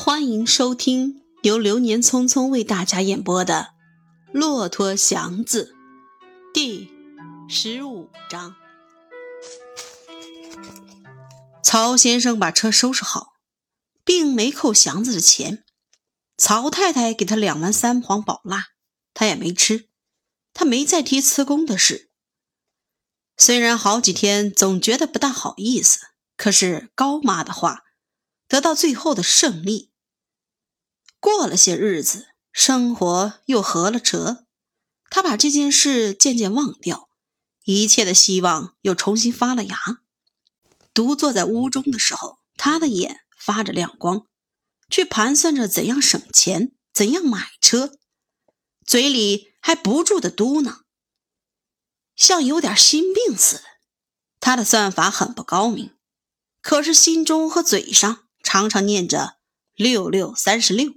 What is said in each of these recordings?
欢迎收听由流年匆匆为大家演播的《骆驼祥子》第十五章。曹先生把车收拾好，并没扣祥子的钱。曹太太给他两碗三黄宝辣，他也没吃。他没再提辞工的事。虽然好几天总觉得不大好意思，可是高妈的话。得到最后的胜利。过了些日子，生活又合了辙，他把这件事渐渐忘掉，一切的希望又重新发了芽。独坐在屋中的时候，他的眼发着亮光，去盘算着怎样省钱，怎样买车，嘴里还不住的嘟囔，像有点心病似的。他的算法很不高明，可是心中和嘴上。常常念着六六三十六，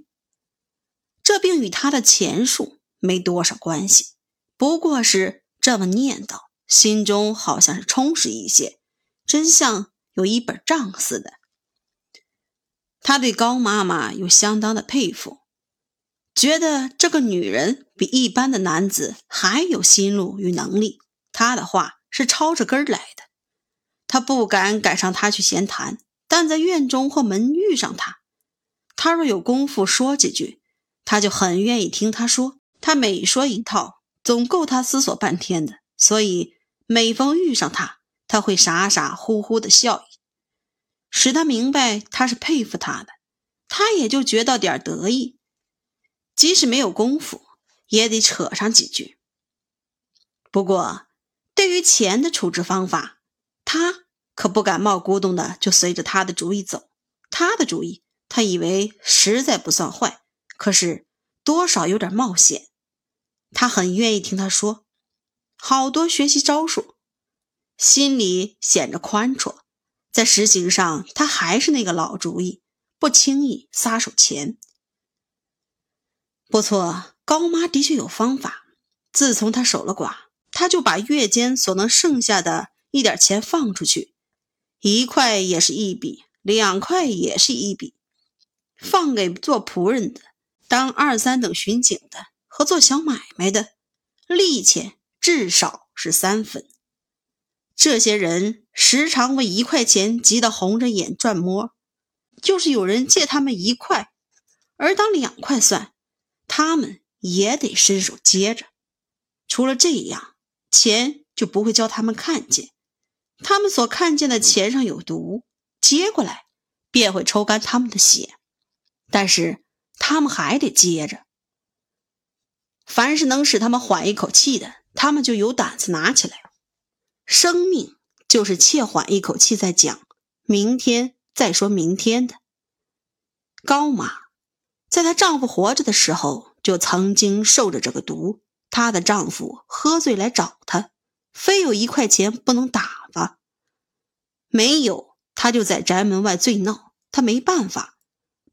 这并与他的钱数没多少关系，不过是这么念叨，心中好像是充实一些，真像有一本账似的。他对高妈妈有相当的佩服，觉得这个女人比一般的男子还有心路与能力。他的话是抄着根儿来的，他不敢赶上他去闲谈。但在院中或门遇上他，他若有功夫说几句，他就很愿意听他说。他每说一套，总够他思索半天的。所以每逢遇上他，他会傻傻乎乎的笑意，使他明白他是佩服他的，他也就觉到点得意。即使没有功夫，也得扯上几句。不过，对于钱的处置方法，他。可不敢冒咕咚的就随着他的主意走，他的主意他以为实在不算坏，可是多少有点冒险。他很愿意听他说，好多学习招数，心里显着宽绰，在实行上他还是那个老主意，不轻易撒手钱。不错，高妈的确有方法。自从他守了寡，他就把月间所能剩下的一点钱放出去。一块也是一笔，两块也是一笔，放给做仆人的、当二三等巡警的和做小买卖的，利钱至少是三分。这些人时常为一块钱急得红着眼转摸，就是有人借他们一块，而当两块算，他们也得伸手接着。除了这样，钱就不会叫他们看见。他们所看见的钱上有毒，接过来便会抽干他们的血，但是他们还得接着。凡是能使他们缓一口气的，他们就有胆子拿起来。生命就是切缓一口气再讲，明天再说明天的。高妈在她丈夫活着的时候就曾经受着这个毒，她的丈夫喝醉来找她，非有一块钱不能打。没有，他就在宅门外醉闹。他没办法，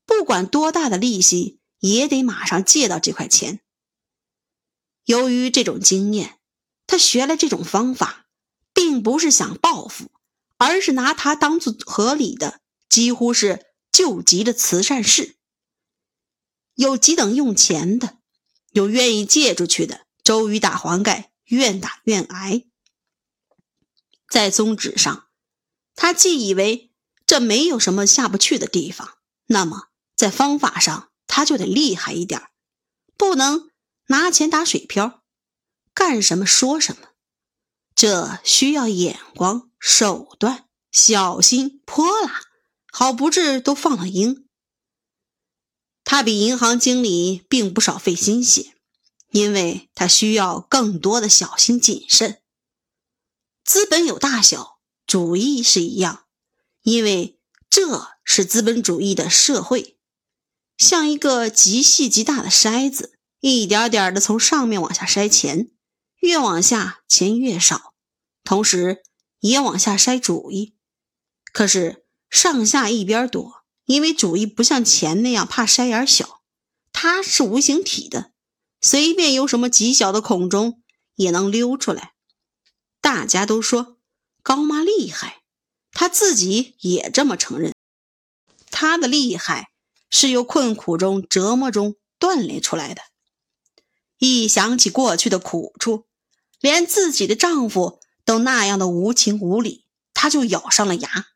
不管多大的利息，也得马上借到这块钱。由于这种经验，他学了这种方法，并不是想报复，而是拿它当做合理的，几乎是救急的慈善事。有急等用钱的，有愿意借出去的，周瑜打黄盖，愿打愿挨。在宗旨上。他既以为这没有什么下不去的地方，那么在方法上他就得厉害一点，不能拿钱打水漂，干什么说什么。这需要眼光、手段、小心、泼辣，好不至都放了鹰。他比银行经理并不少费心血，因为他需要更多的小心谨慎。资本有大小。主义是一样，因为这是资本主义的社会，像一个极细极大的筛子，一点点的从上面往下筛钱，越往下钱越少，同时也往下筛主意。可是上下一边多，因为主义不像钱那样怕筛眼小，它是无形体的，随便有什么极小的孔中也能溜出来。大家都说。高妈厉害，她自己也这么承认。她的厉害是由困苦中、折磨中锻炼出来的。一想起过去的苦处，连自己的丈夫都那样的无情无理，她就咬上了牙。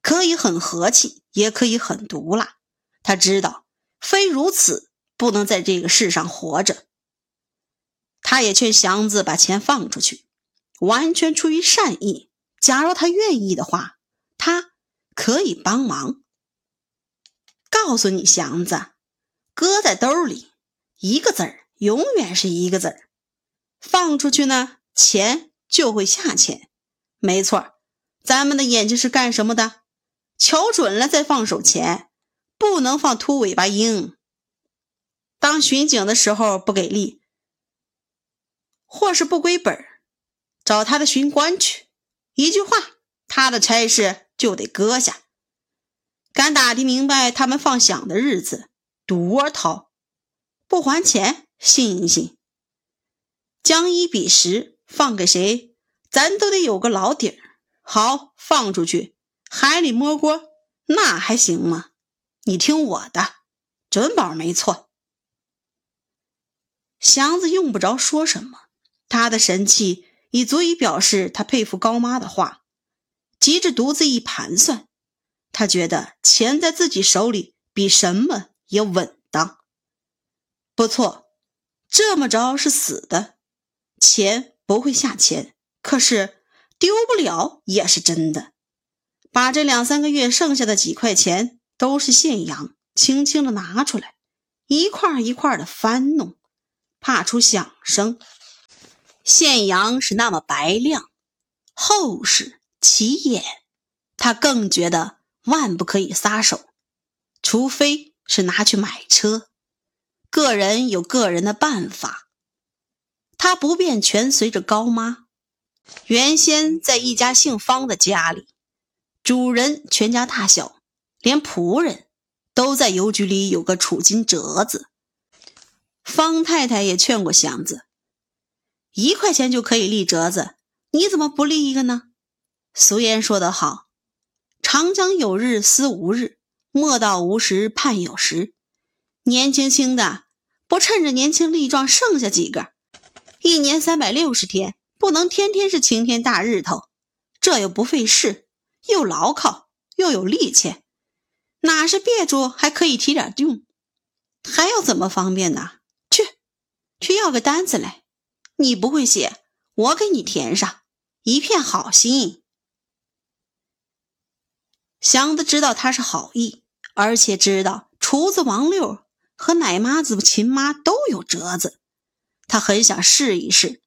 可以很和气，也可以很毒辣。她知道，非如此不能在这个世上活着。她也劝祥子把钱放出去，完全出于善意。假如他愿意的话，他可以帮忙。告诉你，祥子，搁在兜里，一个字儿永远是一个字儿。放出去呢，钱就会下钱。没错，咱们的眼睛是干什么的？瞧准了再放手钱，不能放秃尾巴鹰。当巡警的时候不给力，或是不归本找他的巡官去。一句话，他的差事就得搁下。敢打听明白他们放响的日子，多掏，不还钱，信信。将一比十，放给谁，咱都得有个老底儿。好，放出去，海里摸锅，那还行吗？你听我的，准保没错。祥子用不着说什么，他的神气。已足以表示他佩服高妈的话，急着独自一盘算，他觉得钱在自己手里比什么也稳当。不错，这么着是死的，钱不会下钱，可是丢不了也是真的。把这两三个月剩下的几块钱都是现洋，轻轻的拿出来，一块一块的翻弄，怕出响声。现阳是那么白亮、厚实、起眼，他更觉得万不可以撒手，除非是拿去买车。个人有个人的办法，他不便全随着高妈。原先在一家姓方的家里，主人全家大小，连仆人都在邮局里有个储金折子。方太太也劝过祥子。一块钱就可以立折子，你怎么不立一个呢？俗言说得好：“长江有日思无日，莫道无时盼有时。”年轻轻的，不趁着年轻力壮剩下几个？一年三百六十天，不能天天是晴天大日头，这又不费事，又牢靠，又有力气，哪是别住还可以提点用？还要怎么方便呢？去，去要个单子来。你不会写，我给你填上，一片好心。祥子知道他是好意，而且知道厨子王六和奶妈子秦妈都有折子，他很想试一试。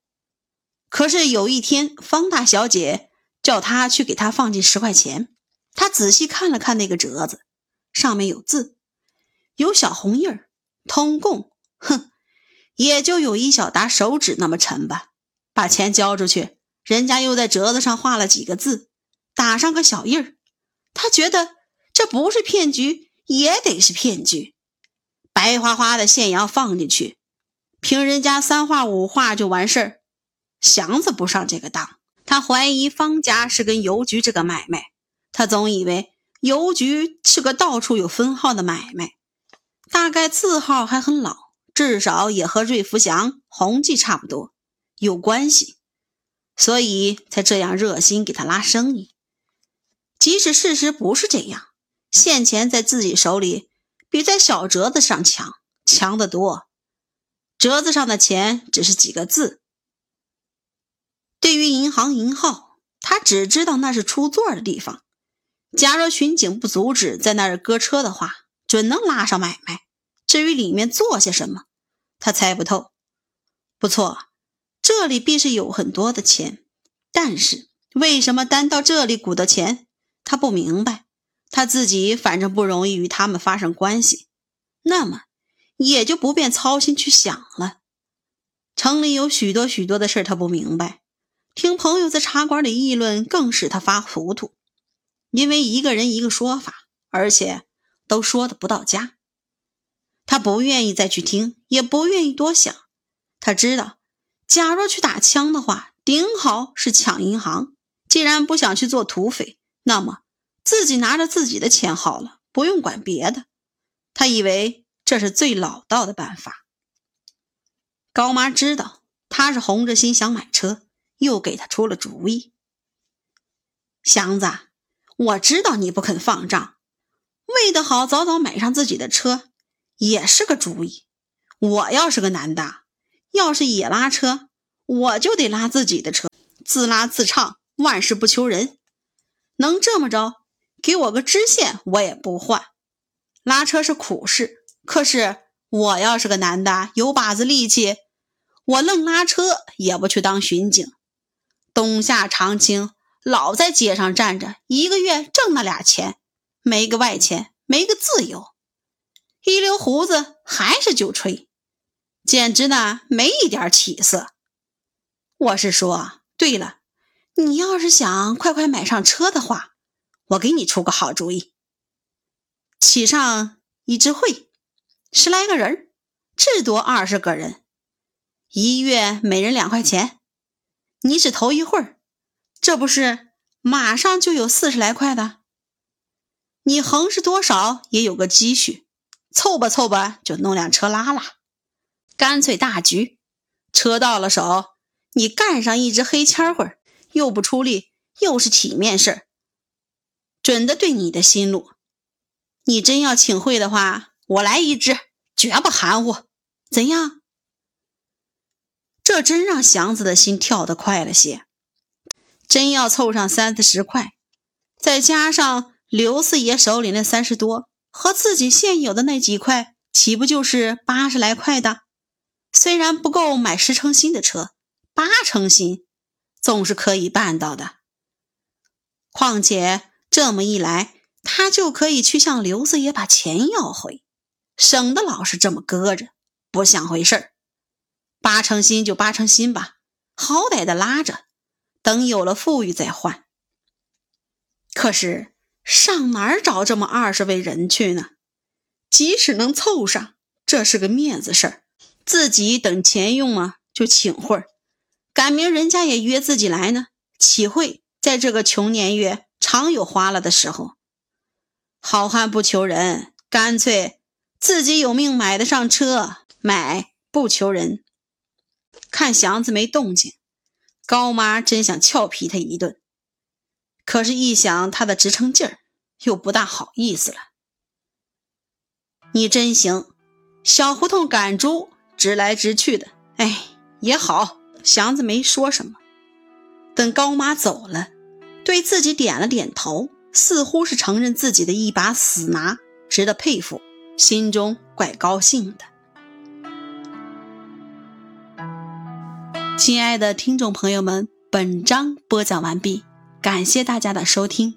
可是有一天，方大小姐叫他去给他放进十块钱，他仔细看了看那个折子，上面有字，有小红印儿，通共。哼。也就有一小沓手指那么沉吧。把钱交出去，人家又在折子上画了几个字，打上个小印儿。他觉得这不是骗局，也得是骗局。白花花的现洋放进去，凭人家三画五画就完事儿。祥子不上这个当，他怀疑方家是跟邮局这个买卖。他总以为邮局是个到处有分号的买卖，大概字号还很老。至少也和瑞福祥、宏记差不多有关系，所以才这样热心给他拉生意。即使事实不是这样，现钱在自己手里比在小折子上强，强得多。折子上的钱只是几个字，对于银行银号，他只知道那是出座的地方。假若巡警不阻止在那儿搁车的话，准能拉上买卖。至于里面做些什么，他猜不透。不错，这里必是有很多的钱，但是为什么单到这里鼓的钱，他不明白。他自己反正不容易与他们发生关系，那么也就不便操心去想了。城里有许多许多的事他不明白，听朋友在茶馆里议论更使他发糊涂，因为一个人一个说法，而且都说的不到家。他不愿意再去听，也不愿意多想。他知道，假若去打枪的话，顶好是抢银行。既然不想去做土匪，那么自己拿着自己的钱好了，不用管别的。他以为这是最老道的办法。高妈知道他是红着心想买车，又给他出了主意。祥子，我知道你不肯放账，为的好早早买上自己的车，也是个主意。我要是个男的，要是也拉车，我就得拉自己的车，自拉自唱，万事不求人。能这么着，给我个支线，我也不换。拉车是苦事，可是我要是个男的，有把子力气，我愣拉车也不去当巡警。冬夏常青，老在街上站着，一个月挣那俩钱，没个外钱，没个自由。一留胡子还是酒吹，简直呢没一点起色。我是说，对了，你要是想快快买上车的话，我给你出个好主意。起上一支会，十来个人，至多二十个人，一月每人两块钱。你只头一会儿，这不是马上就有四十来块的？你横是多少也有个积蓄。凑吧凑吧，就弄辆车拉拉。干脆大局，车到了手，你干上一只黑签会又不出力，又是体面事儿，准的对你的心路。你真要请会的话，我来一只，绝不含糊。怎样？这真让祥子的心跳得快了些。真要凑上三四十块，再加上刘四爷手里那三十多。和自己现有的那几块，岂不就是八十来块的？虽然不够买十成新的车，八成新总是可以办到的。况且这么一来，他就可以去向刘四爷把钱要回，省得老是这么搁着，不像回事儿。八成新就八成新吧，好歹的拉着，等有了富裕再换。可是。上哪儿找这么二十位人去呢？即使能凑上，这是个面子事儿。自己等钱用啊，就请会儿。赶明人家也约自己来呢，岂会在这个穷年月常有花了的时候？好汉不求人，干脆自己有命买得上车，买不求人。看祥子没动静，高妈真想俏皮他一顿。可是，一想他的直撑劲儿，又不大好意思了。你真行，小胡同赶猪，直来直去的。哎，也好。祥子没说什么。等高妈走了，对自己点了点头，似乎是承认自己的一把死拿，值得佩服，心中怪高兴的。亲爱的听众朋友们，本章播讲完毕。感谢大家的收听。